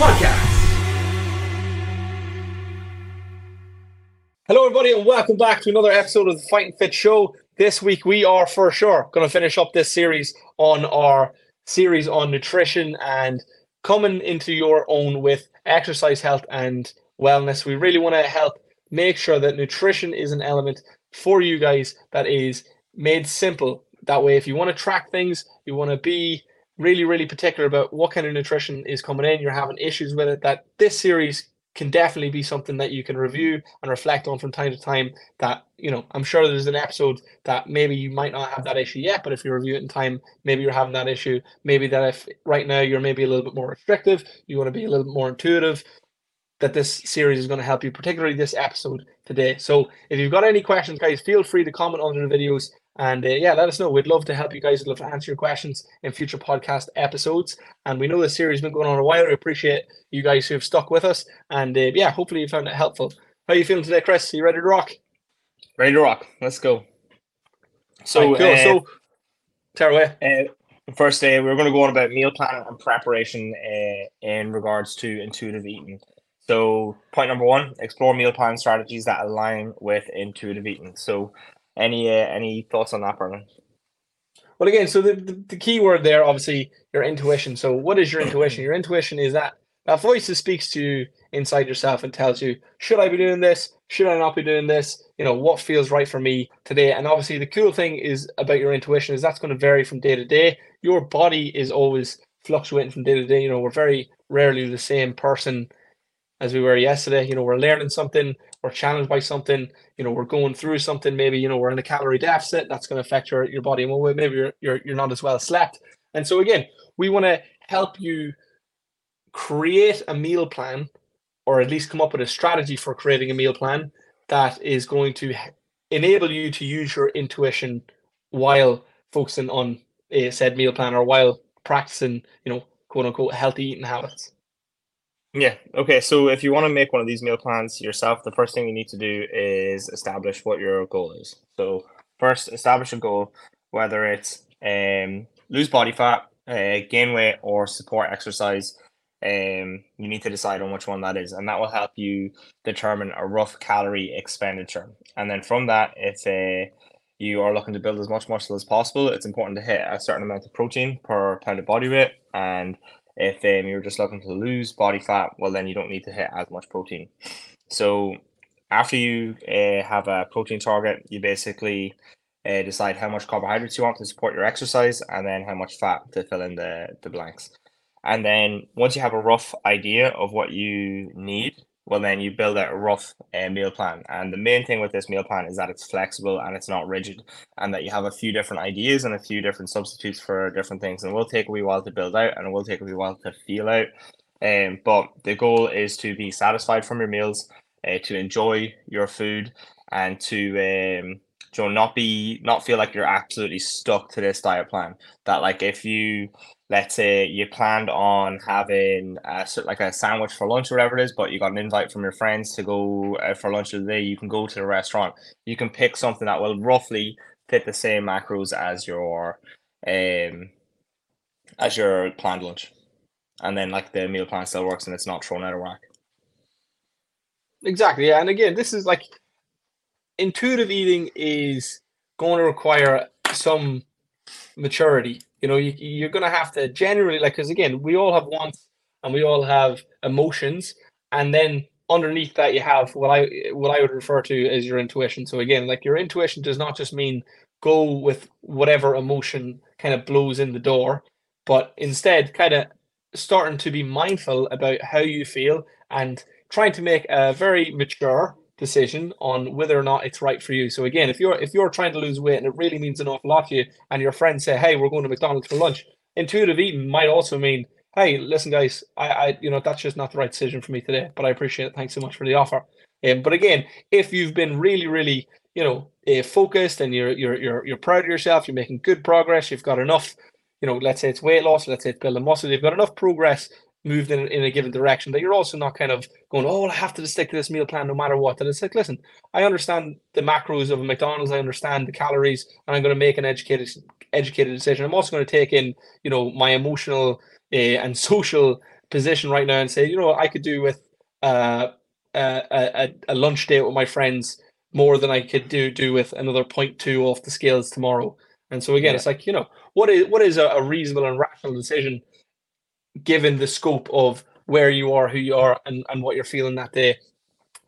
Podcast. Hello, everybody, and welcome back to another episode of the Fighting Fit Show. This week, we are for sure going to finish up this series on our series on nutrition and coming into your own with exercise, health, and wellness. We really want to help make sure that nutrition is an element for you guys that is made simple. That way, if you want to track things, you want to be really, really particular about what kind of nutrition is coming in, you're having issues with it, that this series can definitely be something that you can review and reflect on from time to time that you know i'm sure there's an episode that maybe you might not have that issue yet but if you review it in time maybe you're having that issue. Maybe that if right now you're maybe a little bit more restrictive you want to be a little bit more intuitive that this series is going to help you particularly this episode today. So if you've got any questions guys feel free to comment under the videos and uh, yeah, let us know. We'd love to help you guys. We'd love to answer your questions in future podcast episodes. And we know this series has been going on a while. We appreciate you guys who have stuck with us. And uh, yeah, hopefully you found it helpful. How are you feeling today, Chris? Are you ready to rock? Ready to rock. Let's go. So, Right, cool. uh, so, tear away. uh, first, uh, we're going to go on about meal planning and preparation uh, in regards to intuitive eating. So, point number one: explore meal plan strategies that align with intuitive eating. So, any uh, any thoughts on that, Brandon? Well, again, so the, the, the key word there, obviously, your intuition. So, what is your intuition? Your intuition is that that voice that speaks to you inside yourself and tells you, should I be doing this? Should I not be doing this? You know, what feels right for me today? And obviously, the cool thing is about your intuition is that's going to vary from day to day. Your body is always fluctuating from day to day. You know, we're very rarely the same person as we were yesterday. You know, we're learning something, we're challenged by something, you know, we're going through something. Maybe, you know, we're in a calorie deficit. That's going to affect your, your body in one way. Maybe you're, you're, you're not as well slept. And so, again, we want to help you create a meal plan or at least come up with a strategy for creating a meal plan that is going to enable you to use your intuition while focusing on a said meal plan or while practicing, you know, quote unquote healthy eating habits. Yeah. Okay. So, if you want to make one of these meal plans yourself, the first thing you need to do is establish what your goal is. So, first, establish a goal, whether it's um, lose body fat, uh, gain weight, or support exercise. Um, you need to decide on which one that is, and that will help you determine a rough calorie expenditure. And then from that, if uh, you are looking to build as much muscle as possible, it's important to hit a certain amount of protein per pound of body weight. And if um, you're just looking to lose body fat, well, then you don't need to hit as much protein. So after you uh, have a protein target, you basically uh, decide how much carbohydrates you want to support your exercise, and then how much fat to fill in the the blanks. And then once you have a rough idea of what you need, well, then you build out a rough uh, meal plan. And the main thing with this meal plan is that it's flexible and it's not rigid, and that you have a few different ideas and a few different substitutes for different things. And it will take a wee while to build out, and it will take a wee while to feel out. Um, but the goal is to be satisfied from your meals, uh, to enjoy your food, and to um, not be not feel like you're absolutely stuck to this diet plan. That like if you let's say you planned on having a, like a sandwich for lunch or whatever it is, but you got an invite from your friends to go uh, for lunch of the day, you can go to the restaurant. You can pick something that will roughly fit the same macros as your um as your planned lunch, and then like the meal plan still works and it's not thrown out of whack. Exactly. Yeah. And again, this is like intuitive eating is going to require some maturity. You know, you, you're going to have to generally, like, because again, we all have wants and we all have emotions. And then underneath that, you have what I what I would refer to as your intuition. So again, like your intuition does not just mean go with whatever emotion kind of blows in the door, but instead kind of starting to be mindful about how you feel and trying to make a very mature decision on whether or not it's right for you. So again, if you're if you're trying to lose weight and it really means an awful lot to you, and your friends say, "Hey, we're going to McDonald's for lunch," intuitive eating might also mean, hey, listen, guys, I, I, you know, that's just not the right decision for me today. But I appreciate it. Thanks so much for the offer. Um, but again, if you've been really, really, you know, uh, focused and you're you're you're you're proud of yourself, you're making good progress, you've got enough, you know, let's say it's weight loss, let's say it's building muscle, you've got enough progress moved in, in a given direction that you're also not kind of going, oh, I have to stick to this meal plan no matter what. And it's like, listen, I understand the macros of a McDonald's, I understand the calories, and I'm going to make an educated educated decision. I'm also going to take in, you know, my emotional uh, and social position right now and say, you know, I could do with uh, a, a, a lunch date with my friends more than I could do do with another point two off the scales tomorrow. And so again, yeah. it's like you know what is what is a, a reasonable and rational decision given the scope of where you are, who you are, and, and what you're feeling that day.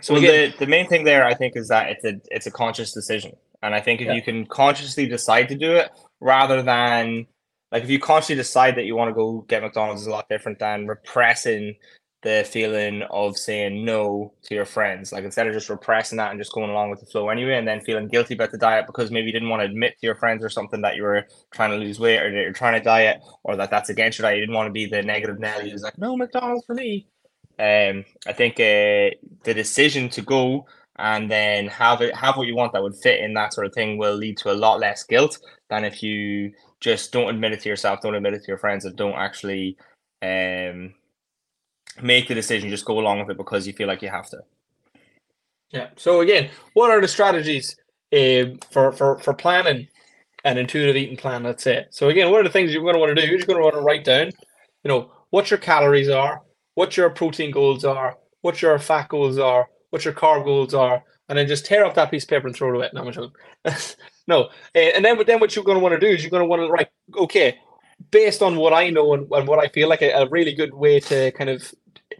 So well, again, the, the main thing there, I think, is that it's a it's a conscious decision, and I think if yeah. you can consciously decide to do it, rather than like if you consciously decide that you want to go get McDonald's, is a lot different than repressing the feeling of saying no to your friends. Like instead of just repressing that and just going along with the flow anyway, and then feeling guilty about the diet because maybe you didn't want to admit to your friends or something that you were trying to lose weight or that you're trying to diet or that that's against your diet. You didn't want to be the negative Nelly who's like, no McDonald's for me. Um, I think uh, the decision to go and then have it have what you want that would fit in that sort of thing will lead to a lot less guilt than if you just don't admit it to yourself, don't admit it to your friends, and don't actually um make the decision, just go along with it because you feel like you have to. Yeah. So again, what are the strategies uh, for for for planning an intuitive eating plan? Let's say. So again, what are the things you're going to want to do? You're just going to want to write down, you know, what your calories are, what your protein goals are, what your fat goals are, what your carb goals are, and then just tear up that piece of paper and throw it away. No, no. Uh, and then, then what you're going to want to do is you're going to want to write, okay, based on what I know and, and what I feel like a, a, really good way to kind of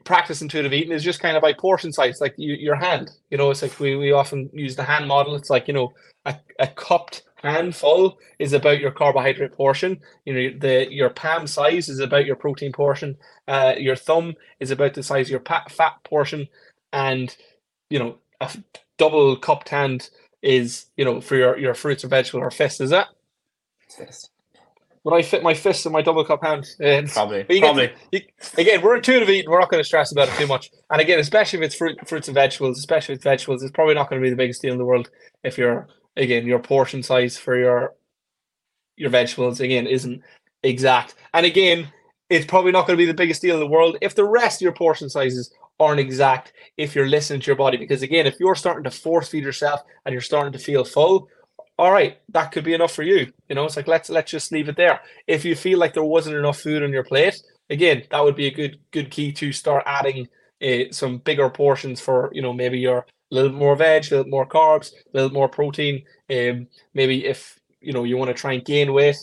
practice intuitive eating is just kind of by portion size, like you, your hand. You know, it's like we, we often use the hand model. It's like, you know, a, a cupped handful is about your carbohydrate portion. You know, the your palm size is about your protein portion. Uh, your thumb is about the size of your pat, fat portion, and you know, a double cupped hand is you know for your your fruits or vegetables or fist. Is that? Fist. Would I fit my fist in my double cup hand? And probably. probably. you, again, we're intuitive eating. We're not going to stress about it too much. And again, especially if it's fruit, fruits and vegetables, especially with vegetables, it's probably not going to be the biggest deal in the world if your again your portion size for your your vegetables again isn't exact. And again, it's probably not going to be the biggest deal in the world if the rest of your portion sizes aren't exact. If you're listening to your body, because again, if you're starting to force feed yourself and you're starting to feel full, all right, that could be enough for you. You know, it's like let's let's just leave it there. If you feel like there wasn't enough food on your plate, again, that would be a good good key to start adding uh, some bigger portions for you know maybe your little more veg, a little more carbs, a little more protein. Um, maybe if you know you want to try and gain weight,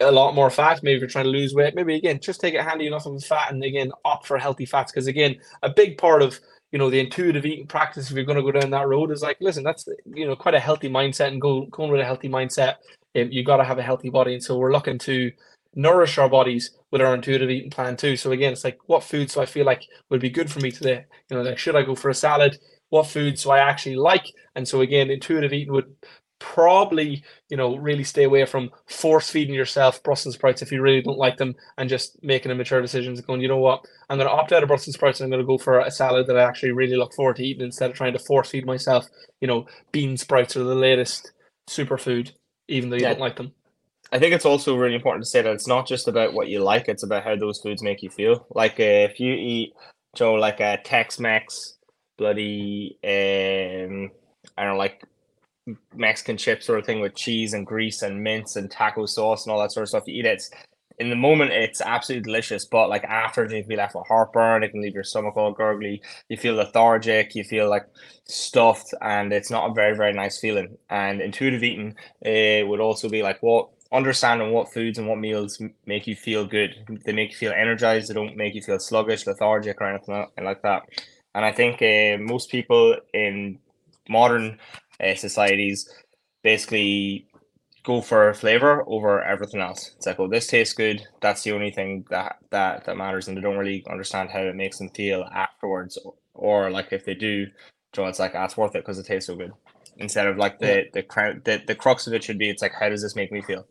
a lot more fat. Maybe you're trying to lose weight, maybe again just take it handy enough of the fat and again opt for healthy fats because again a big part of you know the intuitive eating practice if you're going to go down that road is like listen that's you know quite a healthy mindset and go going with a healthy mindset um, you got to have a healthy body and so we're looking to nourish our bodies with our intuitive eating plan too. So again it's like what foods do i feel like would be good for me today? You know like should i go for a salad? What foods do i actually like? And so again intuitive eating would probably you know really stay away from force feeding yourself Brussels sprouts if you really don't like them and just making a mature decisions going you know what? I'm going to opt out of Brussels sprouts and I'm going to go for a salad that I actually really look forward to eating instead of trying to force feed myself you know bean sprouts are the latest superfood even though you yeah. don't like them. I think it's also really important to say that it's not just about what you like it's about how those foods make you feel. Like uh, if you eat Joe like a Tex-Mex bloody um I don't know like Mexican chip sort of thing with cheese and grease and mince and taco sauce and all that sort of stuff. You eat it. In the moment, it's absolutely delicious, but like after, you can be left with heartburn. It can leave your stomach all gurgly. You feel lethargic. You feel like stuffed, and it's not a very very nice feeling. And intuitive eating it would also be like what understanding what foods and what meals make you feel good. They make you feel energized. They don't make you feel sluggish, lethargic, or anything like that. And I think uh, most people in modern uh, societies basically go for flavor over everything else. It's like, oh, this tastes good. That's the only thing that that that matters, and they don't really understand how it makes them feel afterwards, or, or like if they do, so it's like, that's ah, worth it because it tastes so good. Instead of like the the, the the crux of it should be, it's like, how does this make me feel?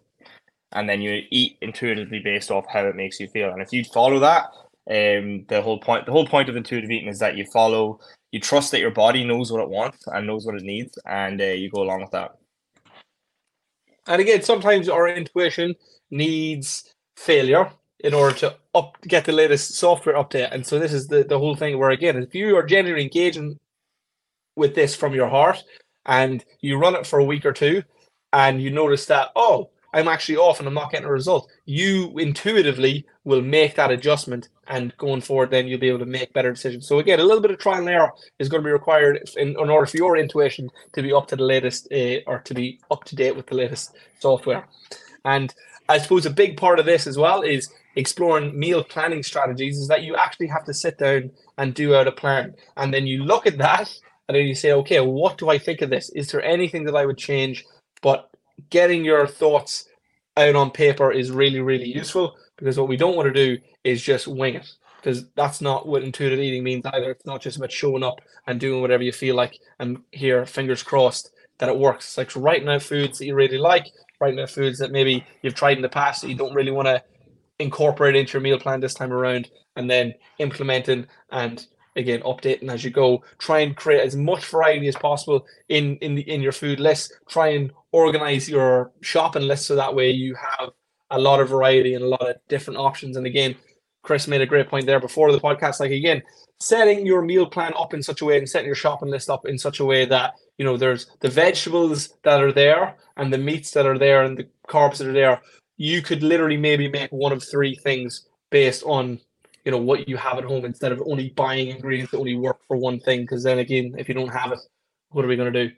and then you eat intuitively based off how it makes you feel. And if you follow that, um, the whole point the whole point of intuitive eating is that you follow, you trust that your body knows what it wants and knows what it needs, and uh, you go along with that. And again, sometimes our intuition needs failure in order to up get the latest software update. And so this is the, the whole thing where again, if you are genuinely engaging with this from your heart and you run it for a week or two and you notice that, oh, I'm actually off and I'm not getting a result, you intuitively will make that adjustment and going forward then you'll be able to make better decisions. So again, a little bit of trial and error is going to be required in, in order for your intuition to be up to the latest uh, or to be up to date with the latest software. And I suppose a big part of this as well is exploring meal planning strategies is that you actually have to sit down and do out a plan. And then you look at that and then you say, okay, what do I think of this? Is there anything that I would change? But getting your thoughts out on paper is really, really useful because what we don't want to do is just wing it because that's not what intuitive eating means either. It's not just about showing up and doing whatever you feel like and here, fingers crossed that it works. It's like writing out foods that you really like, writing out foods that maybe you've tried in the past that you don't really want to incorporate into your meal plan this time around, and then implementing and again updating as you go. Try and create as much variety as possible in in the, in your food list. Try and organize your shopping list so that way you have a lot of variety and a lot of different options. And again, Chris made a great point there before the podcast. Like again, setting your meal plan up in such a way and setting your shopping list up in such a way that you know there's the vegetables that are there and the meats that are there and the carbs that are there. You could literally maybe make one of three things based on you know what you have at home instead of only buying ingredients that only work for one thing. Because then again, if you don't have it, what are we going to do?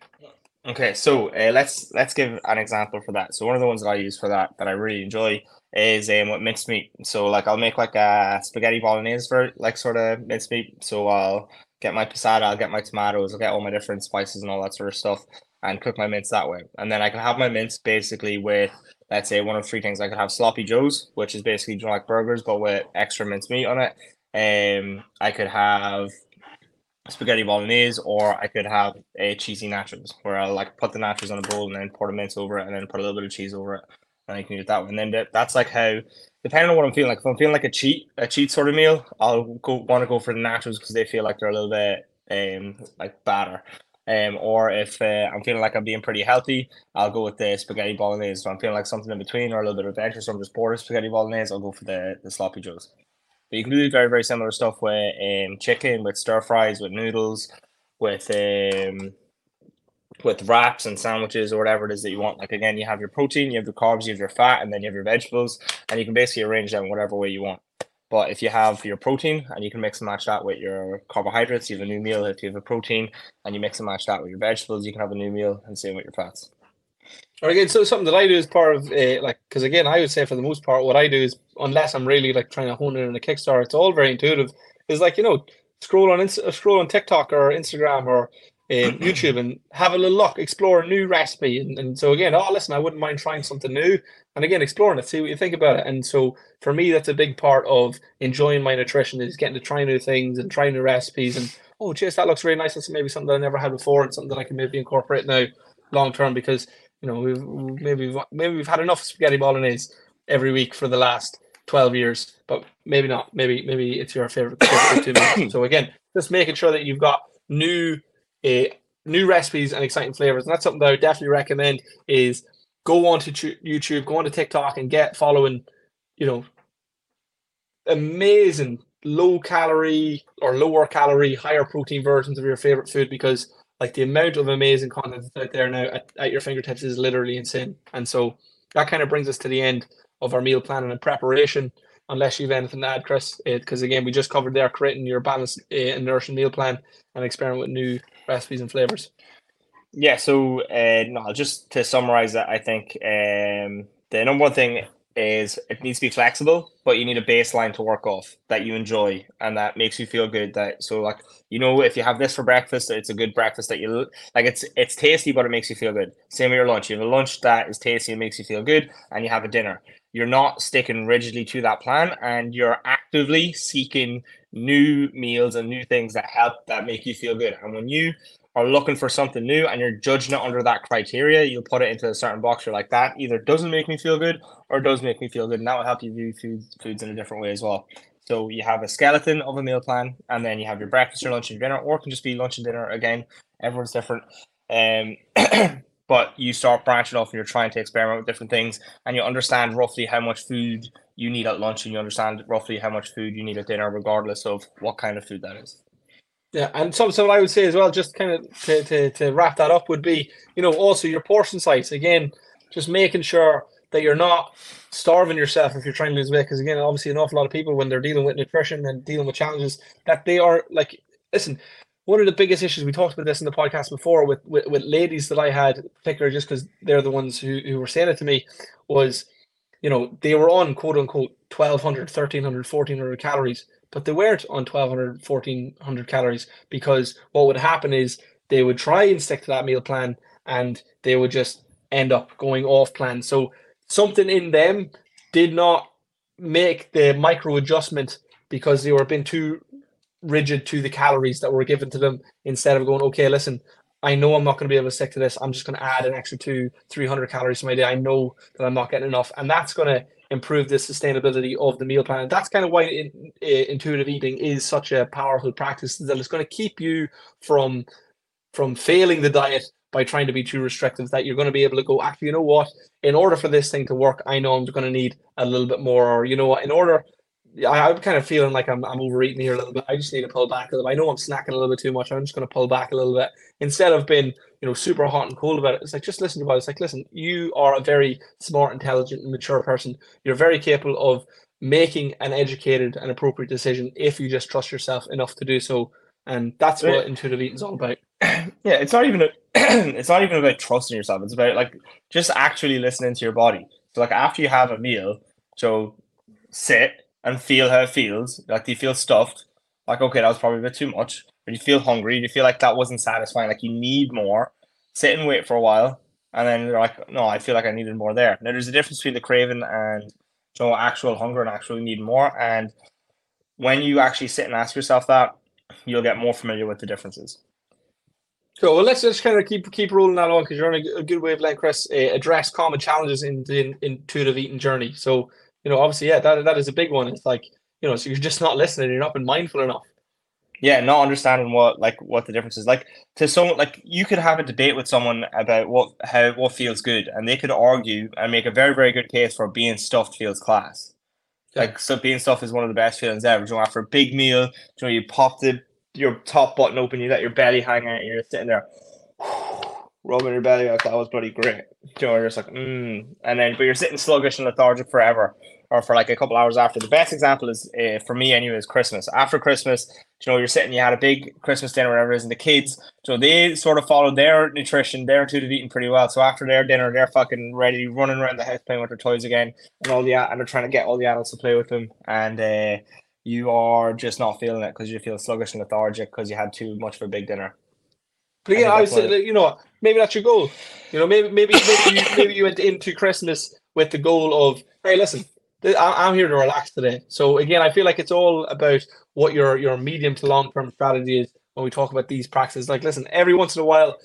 Okay, so uh, let's let's give an example for that. So one of the ones that I use for that that I really enjoy is um with minced meat. So like I'll make like a spaghetti bolognese for like sort of minced meat. So I'll get my passata, I'll get my tomatoes, I'll get all my different spices and all that sort of stuff, and cook my mince that way. And then I can have my mince basically with let's say one of three things. I could have sloppy joes, which is basically like burgers but with extra minced meat on it. Um, I could have spaghetti bolognese, or I could have a cheesy nachos, where I'll like put the nachos on a bowl and then pour the mince over it, and then put a little bit of cheese over it, and I can eat that one. And then that's like how, depending on what I'm feeling like, if I'm feeling like a cheat, a cheat sort of meal, I'll go want to go for the nachos because they feel like they're a little bit um like batter. Um, or if uh, I'm feeling like I'm being pretty healthy, I'll go with the spaghetti bolognese. So I'm feeling like something in between or a little bit of adventure, so I'm just bored of spaghetti bolognese, I'll go for the, the sloppy joes. But you can do very, very similar stuff with um, chicken, with stir fries, with noodles, with um, with wraps and sandwiches or whatever it is that you want. Like again, you have your protein, you have your carbs, you have your fat, and then you have your vegetables, and you can basically arrange them whatever way you want. But if you have your protein and you can mix and match that with your carbohydrates, you have a new meal. If you have a protein and you mix and match that with your vegetables, you can have a new meal, and same with your fats. Or again, so something that I do is part of uh, like, because again, I would say for the most part, what I do is, unless I'm really like trying to hone in on a Kickstarter, it's all very intuitive. Is like you know, scroll on Inst- scroll on TikTok or Instagram or um, YouTube and have a little look, explore a new recipe. And, and so again, oh listen, I wouldn't mind trying something new. And again, exploring it, see what you think about it. And so for me, that's a big part of enjoying my nutrition is getting to try new things and try new recipes. And oh, cheers, that looks really nice. That's maybe something that I never had before and something that I can maybe incorporate now long term because you know we've maybe maybe we've had enough spaghetti bolognese every week for the last 12 years but maybe not maybe maybe it's your favorite, favorite so again just making sure that you've got new uh, new recipes and exciting flavors and that's something that i would definitely recommend is go on to youtube go on to tiktok and get following you know amazing low calorie or lower calorie higher protein versions of your favorite food because like the amount of amazing content that's out there now at, at your fingertips is literally insane. And so that kind of brings us to the end of our meal planning and preparation. Unless you've anything to add, Chris, because again, we just covered there creating your balanced uh, and nourishing meal plan and experiment with new recipes and flavors. Yeah, so uh, no, just to summarize that, I think um, the number one thing is it needs to be flexible, but you need a baseline to work off that you enjoy and that makes you feel good. That so like you know if you have this for breakfast, it's a good breakfast that you like. It's it's tasty, but it makes you feel good. Same with your lunch. You have a lunch that is tasty and makes you feel good, and you have a dinner. You're not sticking rigidly to that plan, and you're actively seeking new meals and new things that help that make you feel good. And when you are looking for something new and you're judging it under that criteria, you'll put it into a certain box. You're like, that either doesn't make me feel good or does make me feel good. And that will help you view food, foods in a different way as well. So you have a skeleton of a meal plan, and then you have your breakfast, your lunch, and dinner, or it can just be lunch and dinner. Again, everyone's different. Um, but you start branching off and you're trying to experiment with different things, and you understand roughly how much food you need at lunch, and you understand roughly how much food you need at dinner, regardless of what kind of food that is. Yeah, and so what I would say as well, just kind of to, to, to wrap that up, would be you know also your portion size. Again, just making sure that you're not starving yourself if you're trying to lose weight. Because again, obviously, an awful lot of people when they're dealing with nutrition and dealing with challenges, that they are like, listen. One of the biggest issues we talked about this in the podcast before with with, with ladies that I had, particularly just because they're the ones who, who were saying it to me, was, you know, they were on quote unquote 1200, 1300, 1400 calories, but they weren't on 1200, 1400 calories because what would happen is they would try and stick to that meal plan and they would just end up going off plan. So something in them did not make the micro adjustment because they were being too rigid to the calories that were given to them instead of going, okay, listen, I know I'm not going to be able to stick to this. I'm just going to add an extra two, 300 calories to my day. I know that I'm not getting enough. And that's going to improve the sustainability of the meal plan. And that's kind of why in, in, intuitive eating is such a powerful practice that it's going to keep you from from failing the diet by trying to be too restrictive that you're going to be able to go actually you know what in order for this thing to work i know i'm going to need a little bit more or you know what in order I, I'm kind of feeling like I'm, I'm overeating here a little bit. I just need to pull back a little bit. I know I'm snacking a little bit too much. I'm just going to pull back a little bit instead of being, you know, super hot and cold about it. It's like, just listen to what it's like. Listen, you are a very smart, intelligent, and mature person. You're very capable of making an educated and appropriate decision if you just trust yourself enough to do so. And that's what intuitive eating is all about. yeah, it's not even a, it's not even about trusting yourself. It's about like just actually listening to your body. So like after you have a meal, so sit and feel how it feels. Like do you feel stuffed? Like okay, that was probably a bit too much. Or you feel hungry? Do you feel like that wasn't satisfying? Like you need more. Sit and wait for a while, and then you're like, no, I feel like I needed more there. Now there's a difference between the craving and you know, actual hunger and actually need more. And when you actually sit and ask yourself that, you'll get more familiar with the differences. So well, let's just kind of keep keep rolling that on because you're on a, good wavelength, Chris. Uh, address common challenges in the in, intuitive eating journey. So you know, obviously, yeah, that that is a big one. It's like you know, so you're just not listening. You're not being mindful enough. Yeah, not understanding what like what the difference is. Like to someone like you could have a debate with someone about what how what feels good, and they could argue and make a very very good case for being stuffed feels class. Yeah. Like so, being stuffed is one of the best feelings ever. You know, after a big meal, you know, you pop the your top button open, you let your belly hang out, and you're sitting there rubbing your belly out. That was bloody great. You know, you're just like, mm. and then but you're sitting sluggish and lethargic forever, or for like a couple hours after. The best example is uh, for me anyway is Christmas. After Christmas, you know, you're sitting, you had a big Christmas dinner, whatever it is, and the kids, so they sort of followed their nutrition, intuitive eating pretty well. So after their dinner, they're fucking ready, running around the house playing with their toys again, and all the and they're trying to get all the adults to play with them, and. uh you are just not feeling it because you feel sluggish and lethargic because you had too much of a big dinner. But I again, I would that's say, what- you know, maybe that's your goal. You know, maybe maybe maybe you, maybe you went into Christmas with the goal of, hey, listen, I'm here to relax today. So again, I feel like it's all about what your your medium to long term strategy is when we talk about these practices. Like, listen, every once in a while,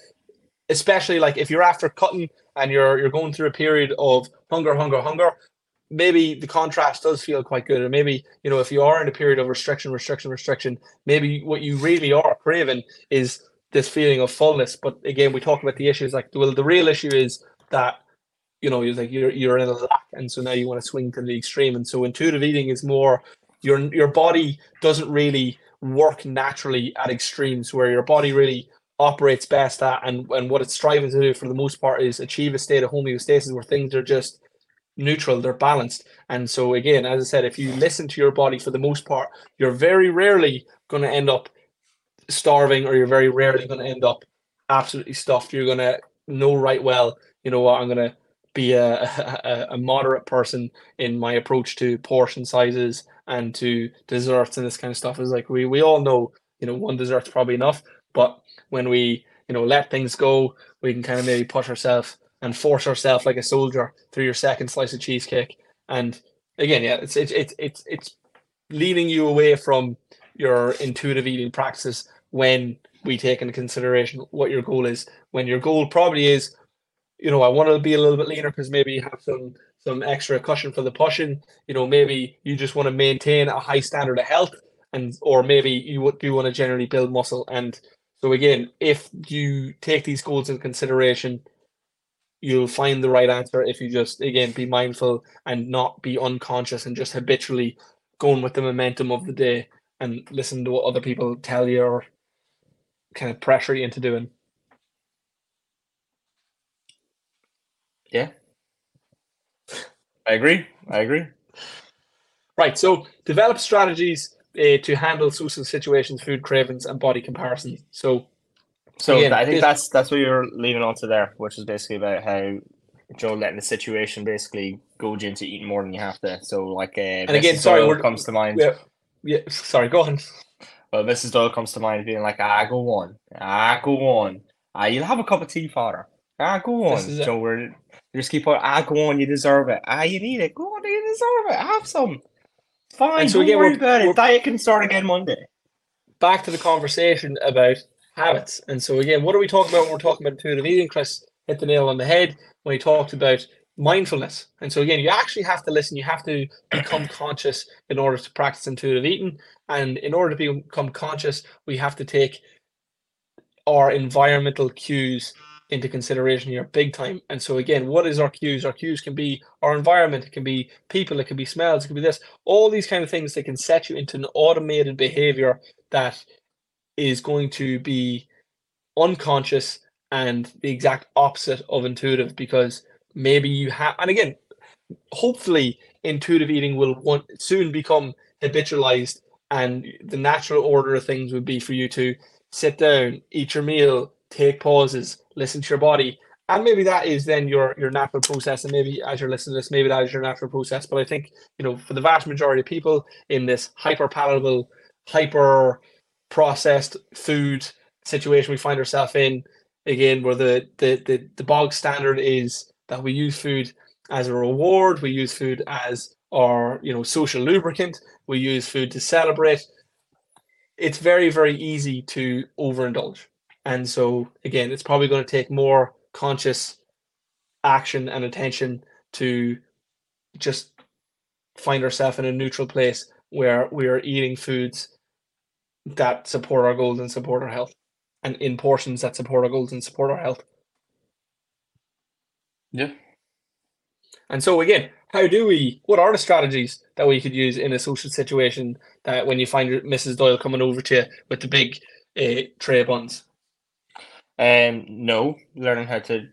especially like if you're after cutting and you're you're going through a period of hunger, hunger, hunger, maybe the contrast does feel quite good. Or maybe, you know, if you are in a period of restriction, restriction, restriction, maybe what you really are craving is this feeling of fullness. But again, we talk about the issues like well, the real issue is that you know you're like you're you're in a lack, and so now you want to swing to the extreme. And so intuitive eating is more your your body doesn't really work naturally at extremes where your body really operates best at and and what it's striving to do for the most part is achieve a state of homeostasis where things are just neutral they're balanced and so again as i said if you listen to your body for the most part you're very rarely going to end up starving or you're very rarely going to end up absolutely stuffed. You're going to know right well you know what i'm going to be a, a, a moderate person in my approach to portion sizes and to desserts and this kind of stuff. Is like we we all know you know one dessert's probably enough but when we you know let things go we can kind of maybe push ourselves and force ourselves like a soldier through your second slice of cheesecake. And again yeah it's it's it's it's, it's leading you away from your intuitive eating practices when we take into consideration what your goal is. When your goal probably is, you know, I want to be a little bit leaner because maybe you have some some extra cushion for the pushing. You know, maybe you just want to maintain a high standard of health, and or maybe you would do want to generally build muscle. And so again, if you take these goals in consideration, you'll find the right answer if you just again be mindful and not be unconscious and just habitually going with the momentum of the day and listen to what other people tell you or kind of pressure you into doing. Yeah. I agree. I agree. Right. So develop strategies uh, to handle social situations, food cravings, and body comparisons. So, so again, I think that's that's what you're leading on to there, which is basically about how Joe letting the situation basically goad you into eating more than you have to. So, like, uh, and again, sorry, we're- comes to mind. yeah, yeah. Sorry, go on. Well, Mrs. Doyle comes to mind being like, ah, go on. Ah, go on. Ah, you'll have a cup of tea, father. Ah, go on. So we're you just keep on, ah, go on, you deserve it. Ah, you need it. Go on, you deserve it. Have some. Fine, And so don't again, worry we're- about it. Diet can start again Monday. Back to the conversation about habits. And so again, what are we talking about when we're talking about intuitive eating? Chris hit the nail on the head when he talked about mindfulness. And so again, you actually have to listen. You have to become conscious in order to practice intuitive eating. And in order to become conscious, we have to take our environmental cues into consideration here big time. And so again, what is our cues? Our cues can be our environment, it can be people, it can be smells, it can be this, all these kind of things that can set you into an automated behavior that is going to be unconscious and the exact opposite of intuitive because maybe you have and again hopefully intuitive eating will want, soon become habitualized and the natural order of things would be for you to sit down eat your meal take pauses listen to your body. And maybe that is then your your natural process. And maybe as you're listening to this maybe that is your natural process. But i think you know for the vast majority of people in this hyper palatable hyper processed food situation we find ourselves in again where the, the the the bog standard is that we use food as a reward. We use food as our you know social lubricant. We use food to celebrate. It's very very easy to overindulge. And so again it's probably going to take more conscious action and attention to just find ourselves in a neutral place where we are eating foods that support our goals and support our health and in portions that support our goals and support our health Yeah. and so again how do we what are the strategies that we could use in a social situation that when you find mrs doyle coming over to you with the big uh, tray of buns Um, no, learning how to.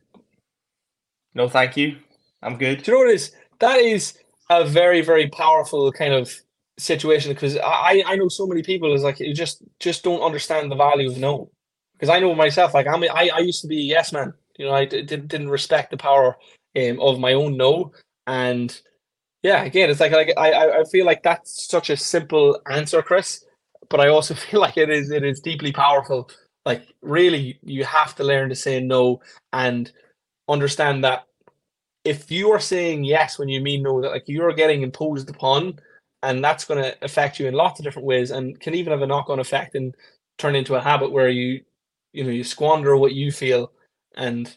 No, thank you. I'm good. Do you know what it is? That is a very, very powerful kind of situation because I, I know so many people is like you just just don't understand the value of no. Because I know myself, like I'm I, I used to be a yes man. You know, I d- didn't respect the power um, of my own no. And yeah, again, it's like like I I feel like that's such a simple answer, Chris. But I also feel like it is it is deeply powerful. Like really, you have to learn to say no and understand that if you are saying yes when you mean no, that like you're getting imposed upon, and that's going to affect you in lots of different ways, and can even have a knock-on effect and turn into a habit where you, you know, you squander what you feel, and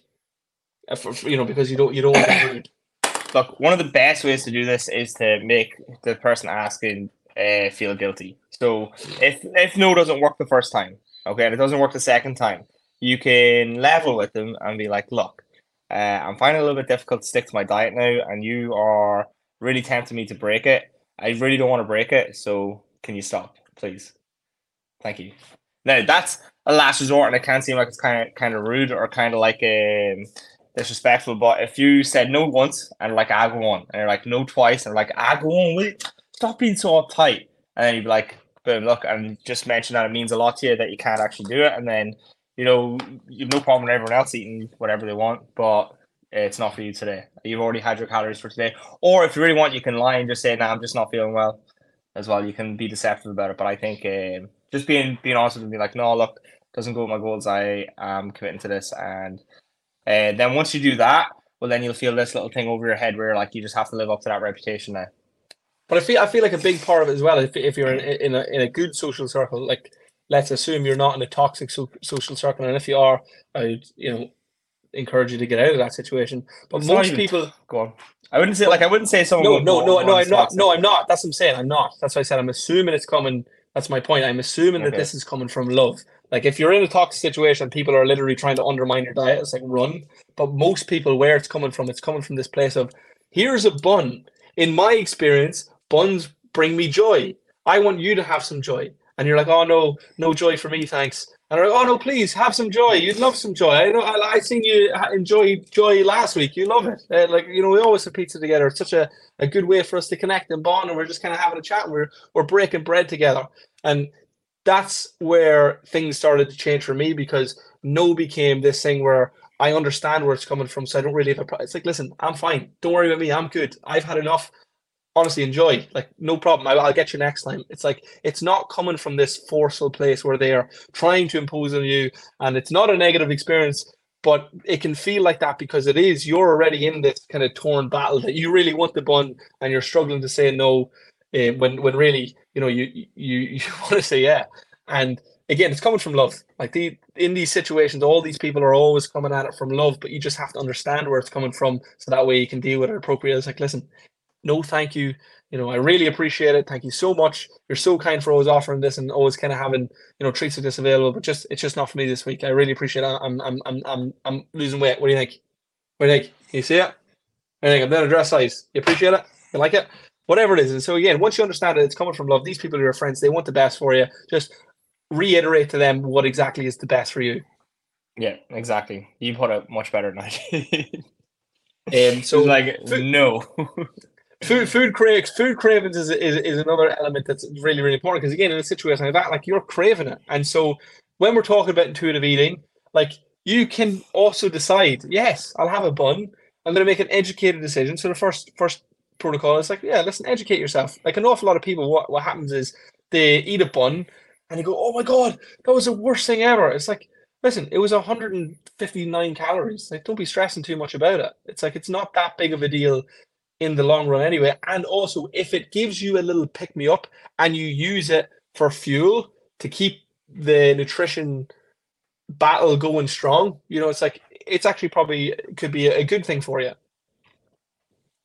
uh, for, for- you know because you don't you don't. Look, one of the best ways to do this is to make the person asking uh, feel guilty. So if if no doesn't work the first time, okay, and it doesn't work the second time, you can level with them and be like, look, uh, I'm finding it a little bit difficult to stick to my diet now, and you are really tempting me to break it. I really don't want to break it, so can you stop, please? Thank you. Now that's a last resort, and it can seem like it's kind of kind of rude or kind of like um, disrespectful. But if you said no once and like I go on, and you're like no twice, and like I go on, wait, stop being so uptight, and then you'd be like, boom, look, and just mention that it means a lot to you that you can't actually do it, and then you know you've no problem with everyone else eating whatever they want, but it's not for you today. You've already had your calories for today. Or if you really want, you can lie and just say, "Nah, I'm just not feeling well." As well, you can be deceptive about it. But I think um, just being being honest them, be like, "No, look, doesn't go with my goals. I am committing to this." And uh, then once you do that, well, then you'll feel this little thing over your head where like you just have to live up to that reputation now. But I feel I feel like a big part of it as well. If if you're in, in a in a good social circle, like let's assume you're not in a toxic so- social circle, and if you are, I you know encourage you to get out of that situation. But It's most even- people, Go on. I wouldn't say like I wouldn't say someone. no, no, "Oh, no, I'm no, I'm not. toxic." No, I'm not. That's what I'm saying. I'm not. That's why I said I'm assuming it's coming. That's my point. I'm assuming that this is coming from love. Like if you're in a toxic situation, people are literally trying to undermine your diet. It's like run. But most people, where it's coming from, it's coming from this place of here's a bun. In my experience, buns bring me joy. I want you to have some joy. And you're like, oh no, no joy for me, thanks. And I'm like, oh no, please have some joy. You'd love some joy. I know. I, I seen you enjoy joy last week. You love it. Uh, like you know, we always have pizza together. It's such a, a good way for us to connect and bond. And we're just kind of having a chat. We're we're breaking bread together. And that's where things started to change for me because no became this thing where I understand where it's coming from. So I don't really have a. Pro- it's like, listen, I'm fine. Don't worry about me. I'm good. I've had enough. Honestly, enjoy. Like, no problem. I, I'll get you next time. It's like it's not coming from this forceful place where they are trying to impose on you, and it's not a negative experience. But it can feel like that because it is. You're already in this kind of torn battle that you really want the bun, and you're struggling to say no, uh, when when really, you know, you you you want to say yeah. And again, it's coming from love. Like the in these situations, all these people are always coming at it from love, but you just have to understand where it's coming from, so that way you can deal with it appropriately. It's like, listen, no, thank you. You know, I really appreciate it. Thank you so much. You're so kind for always offering this and always kind of having you know treats like this available. But just it's just not for me this week. I really appreciate it. I'm I'm I'm I'm I'm losing weight. What do you think? What do you think? You see it? What do you think? I'm doing a dress size. You appreciate it? You like it? Whatever it is. And so again, once you understand it, it's coming from love. These people are your friends. They want the best for you. Just reiterate to them what exactly is the best for you. Yeah, exactly. You put it much better than I did. Um, so so like food- no. food food craves food cravings is, is is another element that's really really important because again in a situation like that like you're craving it and so when we're talking about intuitive eating like you can also decide yes i'll have a bun i'm going to make an educated decision so the first first protocol It's like yeah listen educate yourself like an awful lot of people what what happens is they eat a bun and they go oh my god that was the worst thing ever it's like listen it was 159 calories like don't be stressing too much about it it's like it's not that big of a deal in the long run anyway. And also, if it gives you a little pick me up and you use it for fuel to keep the nutrition battle going strong, you know, it's like it's actually probably could be a good thing for you.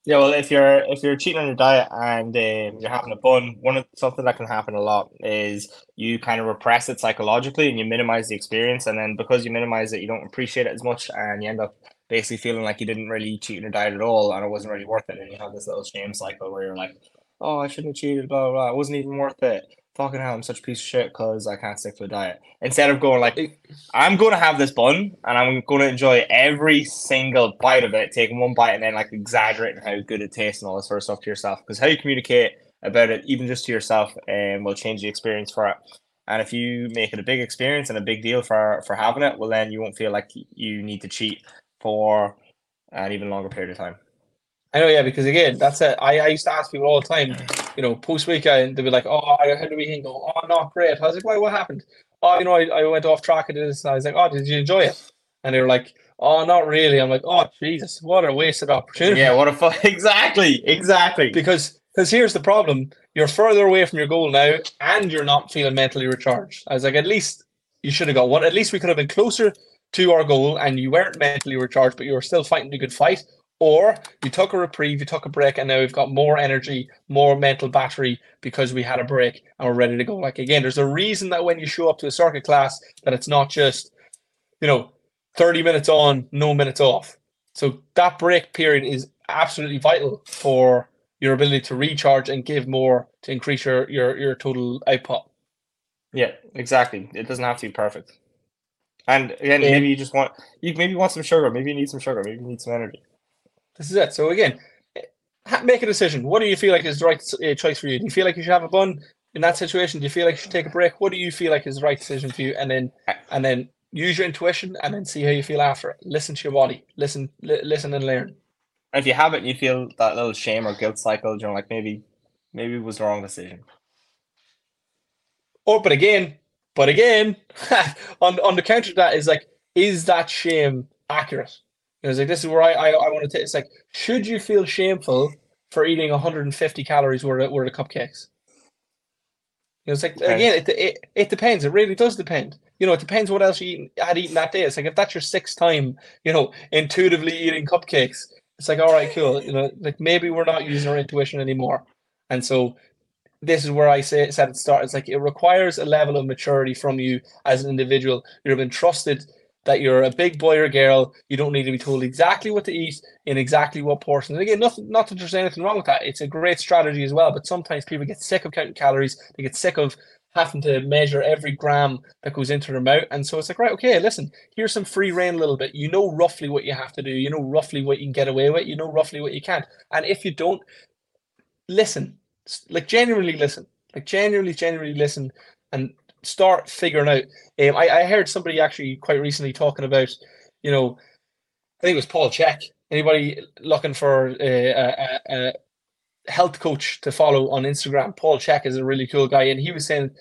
Yeah, well, if you're if you're cheating on your diet and um, you're having a bun, one of something that can happen a lot is you kind of repress it psychologically and you minimize the experience, and then because you minimize it, you don't appreciate it as much, and you end up basically feeling like you didn't really cheat on your diet at all, and it wasn't really worth it, and you have this little shame cycle where you're like, oh, I shouldn't have cheated, blah blah, blah. it wasn't even worth it. Fucking hell, I'm such a piece of shit because I can't stick to a diet. Instead of going like, I'm going to have this bun and I'm going to enjoy every single bite of it, taking one bite and then like exaggerating how good it tastes and all this sort of stuff to yourself. Because how you communicate about it, even just to yourself, um, will change the experience for it. And if you make it a big experience and a big deal for for having it, well, then you won't feel like you need to cheat for an even longer period of time. I know, yeah, because again, that's it. I, I used to ask people all the time, you know, post weekend, they'd be like, oh, I had the weekend go, oh, not great. I was like, why, what happened? Oh, you know, I, I went off track and did this. And I was like, oh, did you enjoy it? And they were like, oh, not really. I'm like, oh, Jesus, what a wasted opportunity. Yeah, what a fu- exactly, exactly. because because here's the problem you're further away from your goal now and you're not feeling mentally recharged i was like at least you should have got one at least we could have been closer to our goal and you weren't mentally recharged but you were still fighting a good fight or you took a reprieve you took a break and now we've got more energy more mental battery because we had a break and we're ready to go like again there's a reason that when you show up to a circuit class that it's not just you know 30 minutes on no minutes off so that break period is absolutely vital for your ability to recharge and give more to increase your your, your total output. Yeah, exactly. It doesn't have to be perfect. And again, Yeah. maybe you just want you maybe want some sugar, maybe you need some sugar, maybe you need some energy. This is it. So again, make a decision. What do you feel like is the right uh, choice for you? Do you feel like you should have a bun in that situation? Do you feel like you should take a break? What do you feel like is the right decision for you? And then and then use your intuition and then see how you feel after it. Listen to your body. Listen, li- listen and learn. And if you have it and you feel that little shame or guilt cycle, you know, like maybe maybe it was the wrong decision. Or, but again, but again, on on the counter to that is like, is that shame accurate? You know, it's like this is where I I, I want to take. It's like, should you feel shameful for eating 150 calories worth of, worth of cupcakes? know, it's like Okay. again, it, it it depends. It really does depend. You know, it depends what else you eaten, had eaten that day. It's like if that's your sixth time, you know, intuitively eating cupcakes, it's like all right, cool. You know, like maybe we're not using our intuition anymore, and so this is where I say said at the start. It's like it requires a level of maturity from you as an individual. You've been trusted that you're a big boy or girl. You don't need to be told exactly what to eat in exactly what portion. And again, nothing, not that there's anything wrong with that. It's a great strategy as well. But sometimes people get sick of counting calories. They get sick of having to measure every gram that goes into their mouth. And so it's like, right, okay, listen, here's some free reign a little bit. You know roughly what you have to do. You know roughly what you can get away with. You know roughly what you can't. And if you don't, listen, like genuinely listen, like genuinely, genuinely listen and start figuring out. Um, I, I heard somebody actually quite recently talking about, you know, I think it was Paul Chek. Anybody looking for a, a, a health coach to follow on Instagram? Paul Chek is a really cool guy, and he was saying,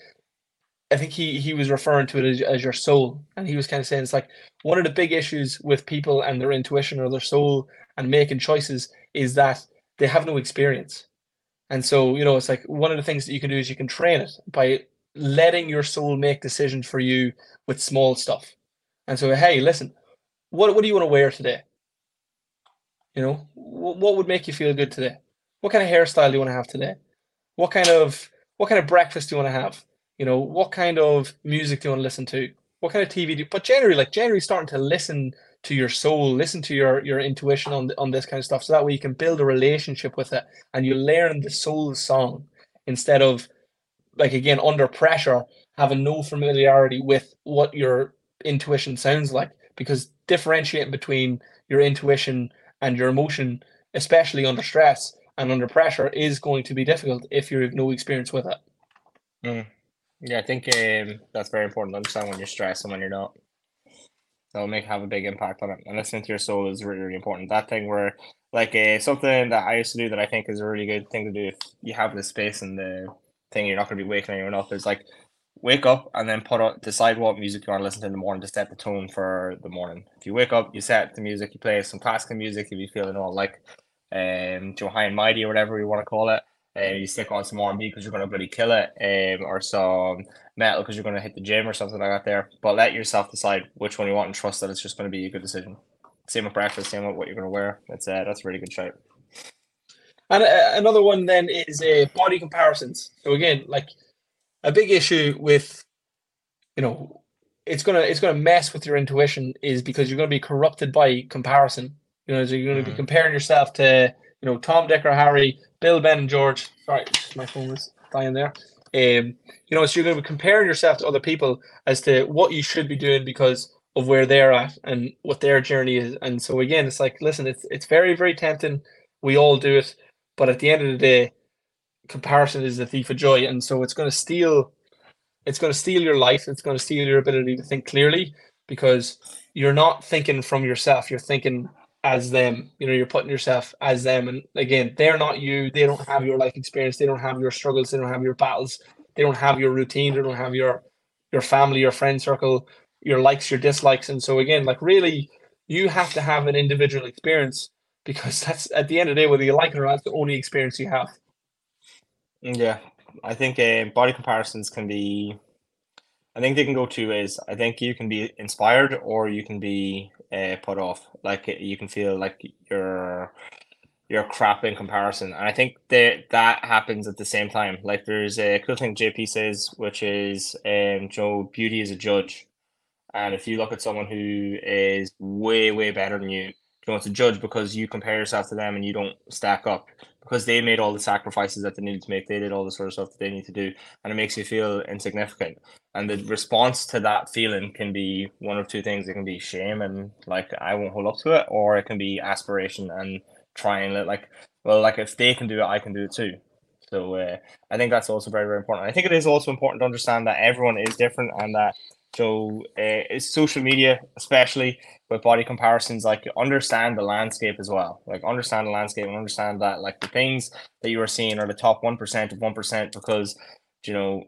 I think he he was referring to it as, as your soul, and he was kind of saying it's like one of the big issues with people and their intuition or their soul and making choices is that they have no experience. And so, you know, it's like one of the things that you can do is you can train it by letting your soul make decisions for you with small stuff. And so, hey, listen, what what do you want to wear today? You know, what, would make you feel good today? What kind of hairstyle do you want to have today? What kind of what kind of breakfast do you want to have? You know, what kind of music do you want to listen to? What kind of TV do you, but generally, like generally starting to listen to your soul, listen to your your intuition on on this kind of stuff. So that way you can build a relationship with it and you learn the soul song instead of like again under pressure having no familiarity with what your intuition sounds like because differentiating between your intuition and your emotion especially under stress and under pressure is going to be difficult if you have no experience with it Yeah, I think um, that's very important to understand when you're stressed and when you're not. That'll make have a big impact on it. And listening to your soul is really, really important. That thing where, like, uh, something that I used to do that I think is a really good thing to do if you have the space and the thing, you're not going to be waking anyone up. It's like, wake up and then put on, decide what music you want to listen to in the morning to set the tone for the morning. If you wake up, you set the music, you play some classical music if you're feeling all like, um, Joe High and Mighty or whatever you want to call it. Uh, you stick on some R&B because you're going to bloody kill it, um, or some metal because you're going to hit the gym or something like that there. But let yourself decide which one you want and trust that it's just going to be a good decision. Same with breakfast, same with what you're going to wear. That's uh, that's a really good shout. And uh, another one then is uh, body comparisons. So again, like a big issue with, you know, it's gonna it's gonna mess with your intuition is because you're gonna be corrupted by comparison. You know, so you're gonna be Mhm. comparing yourself to you know Tom, Dick, or Harry, Bill, Ben, and George. Sorry, my phone was dying there. Um, you know, so you're gonna be comparing yourself to other people as to what you should be doing because of where they're at and what their journey is. And so again, it's like, listen, it's it's very very tempting. We all do it, but at the end of the day, comparison is the thief of joy, and so it's going to steal. It's going to steal your life. It's going to steal your ability to think clearly because you're not thinking from yourself. You're thinking as them. You know, you're putting yourself as them, and again, they're not you. They don't have your life experience. They don't have your struggles. They don't have your battles. They don't have your routine. They don't have your your family, your friend circle, your likes, your dislikes, and so again, like really, you have to have an individual experience because that's at the end of the day, whether you like it or not, that's the only experience you have. Yeah, I think uh, body comparisons can be. I think they can go two ways. I think you can be inspired or you can be uh, put off. Like you can feel like you're you're crap in comparison, and I think that that happens at the same time. Like there's a cool thing JP says, which is um, Joe, beauty is a judge, and if you look at someone who is way way better than you, it's a judge because you compare yourself to them and you don't stack up because they made all the sacrifices that they needed to make. They did all the sort of stuff that they need to do, and it makes you feel insignificant. And the response to that feeling can be one of two things. It can be shame and like I won't hold up to it, or it can be aspiration and try and like well like if they can do it, I can do it too. So uh, I think that's also very very important. I think it is also important to understand that everyone is different and that so uh, it's social media especially with body comparisons like understand the landscape as well. Like understand the landscape and understand that like the things that you are seeing are the top 1% of 1% because you know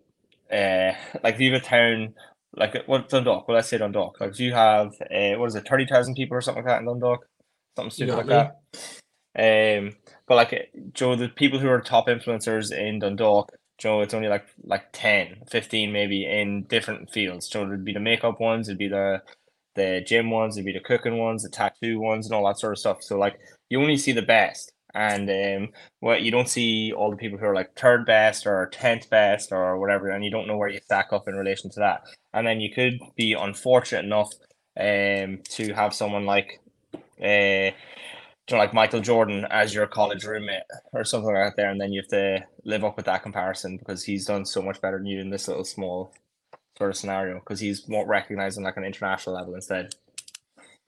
uh like if you have a town like what Dundalk well let's say Dundalk like if you have uh what is it 30,000 people or something like that in Dundalk? Something stupid like that. Um but like Joe the people who are top influencers in Dundalk Joe, it's only like like 10, 15 maybe in different fields. So it'd be the makeup ones, it'd be the the gym ones, it'd be the cooking ones, the tattoo ones, and all that sort of stuff. So like you only see the best, and um, what you don't see all the people who are like third best or tenth best or whatever, and you don't know where you stack up in relation to that. And then you could be unfortunate enough um to have someone like uh you know, like Michael Jordan as your college roommate or something like that there, and then you have to live up with that comparison because he's done so much better than you in this little small sort of scenario because he's more recognized on like an international level instead.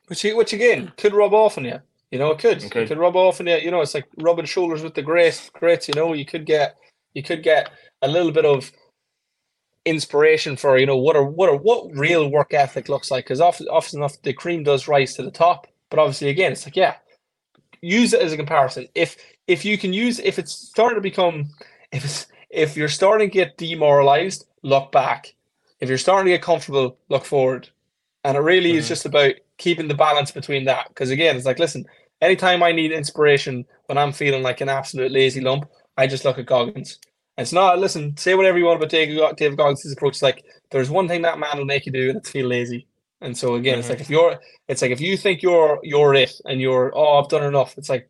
Which, which again could rub off on you. You know, it could. It It could. could, rub off on you. You know, it's like rubbing shoulders with the great, greats. You know, you could get, you could get a little bit of inspiration for you know what are what are what real work ethic looks like. Because often, often enough, the cream does rise to the top. But obviously, again, it's like yeah, use it as a comparison. If if you can use if it's starting to become if it's if you're starting to get demoralized, look back. If you're starting to get comfortable, look forward. And it really is Mhm. just about keeping the balance between that. Because again, it's like, listen, anytime I need inspiration when I'm feeling like an absolute lazy lump, I just look at Goggins. And it's not, listen, say whatever you want about Dave, Dave Goggins' approach. It's like, there's one thing that man will make you do, and it's feel lazy. And so again, it's Mhm. like if you're, it's like if you think you're you're it, and you're, oh, I've done enough. It's like,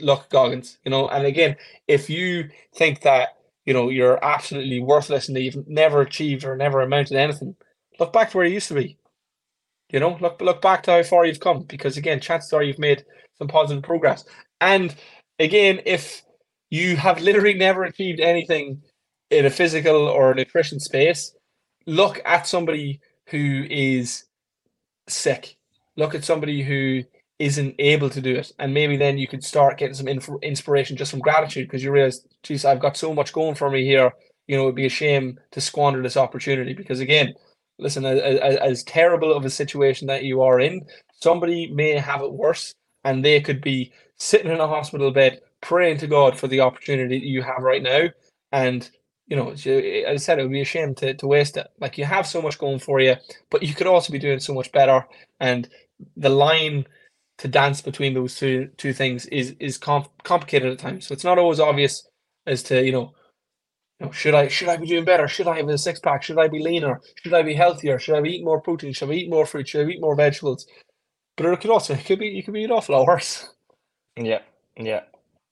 look, Goggins, you know. And again, if you think that you know you're absolutely worthless and that you've never achieved or never amounted to anything, look back to where you used to be. You know, look look back to how far you've come because again, chances are you've made some positive progress. And again, if you have literally never achieved anything in a physical or nutrition space, look at somebody who is sick. Look at somebody who isn't able to do it, and maybe then you could start getting some inf- inspiration just from gratitude because you realize, geez, I've got so much going for me here. You know, it'd be a shame to squander this opportunity because again, listen, as, as, as terrible of a situation that you are in, somebody may have it worse, and they could be sitting in a hospital bed praying to God for the opportunity that you have right now, and you know, eh, as I said, it would be a shame to, to waste it. Like you have so much going for you, but you could also be doing so much better. And the line to dance between those two two things is is com- complicated at times. So it's not always obvious as to you know, you know, should I should I be doing better? Should I have a six pack? Should I be leaner? Should I be healthier? Should I be eating more protein? Should I eat more fruit? Should I eat more vegetables? But it could also it could be you could be an awful lot worse. Yeah, yeah.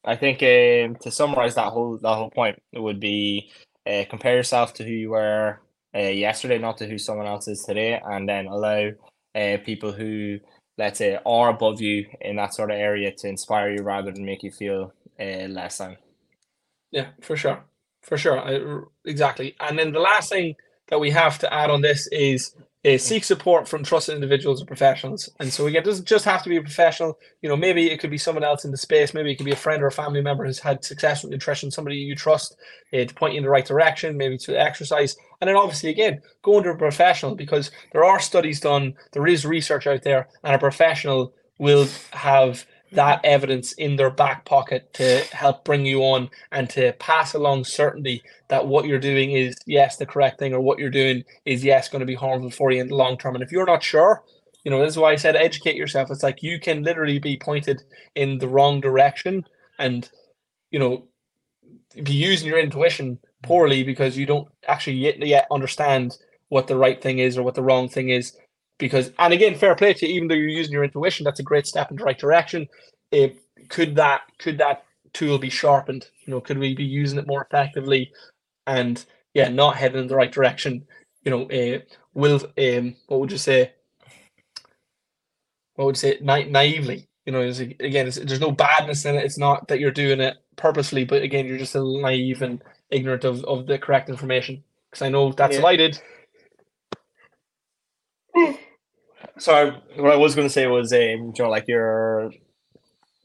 I think um, to summarize that whole that whole point would be uh, compare yourself to who you were uh, yesterday, not to who someone else is today, and then allow uh, people who let's say are above you in that sort of area to inspire you rather than make you feel uh, less than. Yeah, for sure, for sure, I, exactly. And then the last thing that we have to add on this is is seek support from trusted individuals or professionals. And so again, it doesn't just have to be a professional. You know, maybe it could be someone else in the space. Maybe it could be a friend or a family member who's had success with nutrition. Somebody you trust uh, to point you in the right direction. Maybe to exercise. And then obviously again, go under a professional because there are studies done. There is research out there, and a professional will have that evidence in their back pocket to help bring you on and to pass along certainty that what you're doing is yes the correct thing or what you're doing is yes going to be harmful for you in the long term. And if you're not sure you know this is why i said educate yourself. It's like you can literally be pointed in the wrong direction and you know be using your intuition poorly because you don't actually yet, yet understand what the right thing is or what the wrong thing is because and again fair play to you even though you're using your intuition that's a great step in the right direction. If could that could that tool be sharpened? You know could we be using it more effectively? And yeah not heading in the right direction you know uh, will um what would you say? What would you say? Na- naively you know it's, again it's, there's no badness in it. It's not that you're doing it purposely but again you're just a little naive and ignorant of, of the correct information. Because i know that's Yeah. what i did So what I was going to say was, um, you know, like you're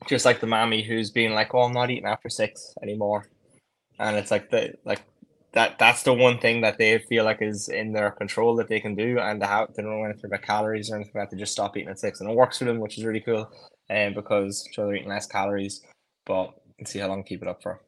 just like the mommy who's being like, "Oh, I'm not eating after six anymore," and it's like the like that. That's the one thing that they feel like is in their control that they can do, and they, have, they don't know anything about calories or anything that. They just stop eating at six, and it works for them, which is really cool. And because sure they're eating less calories, but see how long keep it up for.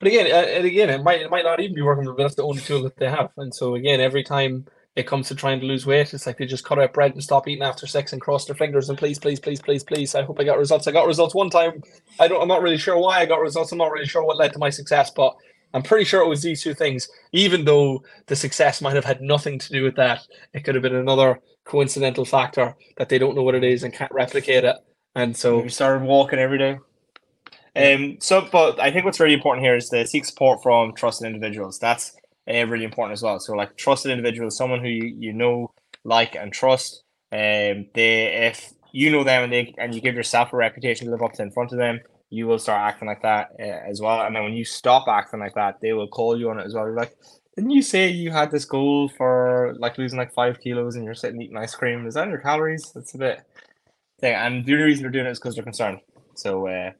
But again, uh, and again, it might it might not even be working, but that's the only tool that they have. And so again, every time it comes to trying to lose weight, it's like they just cut out bread and stop eating after six and cross their fingers and please, please, please, please, please. I hope I got results. I got results one time. I don't. I'm not really sure why I got results. I'm not really sure what led to my success, but I'm pretty sure it was these two things, even though the success might have had nothing to do with that. It could have been another coincidental factor that they don't know what it is and can't replicate it. And so we started walking every day. Um, so, but I think what's really important here is to seek support from trusted individuals. That's uh, really important as well. So, like trusted individuals, someone who you, you know, like, and trust. Um, they if you know them and they and you give yourself a reputation to live up to in front of them, you will start acting like that uh, as well. And then when you stop acting like that, they will call you on it as well. You're like, didn't you say you had this goal for like losing like five kilos and you're sitting eating ice cream? Is that your calories? That's a bit thing. And the only reason they're doing it is because they're concerned. So uh,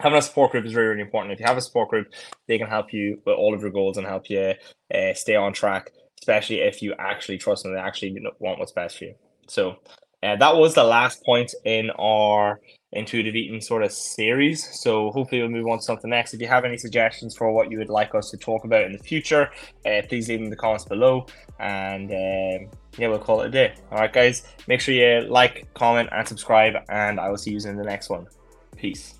having a support group is really, really important. If you have a support group, they can help you with all of your goals and help you uh, stay on track, especially if you actually trust them and actually want what's best for you. So uh, that was the last point in our intuitive eating sort of series. So hopefully we'll move on to something next. If you have any suggestions for what you would like us to talk about in the future, uh, please leave them in the comments below. And um, yeah, we'll call it a day. All right, guys, make sure you like, comment, and subscribe. And I will see you in the next one. Peace.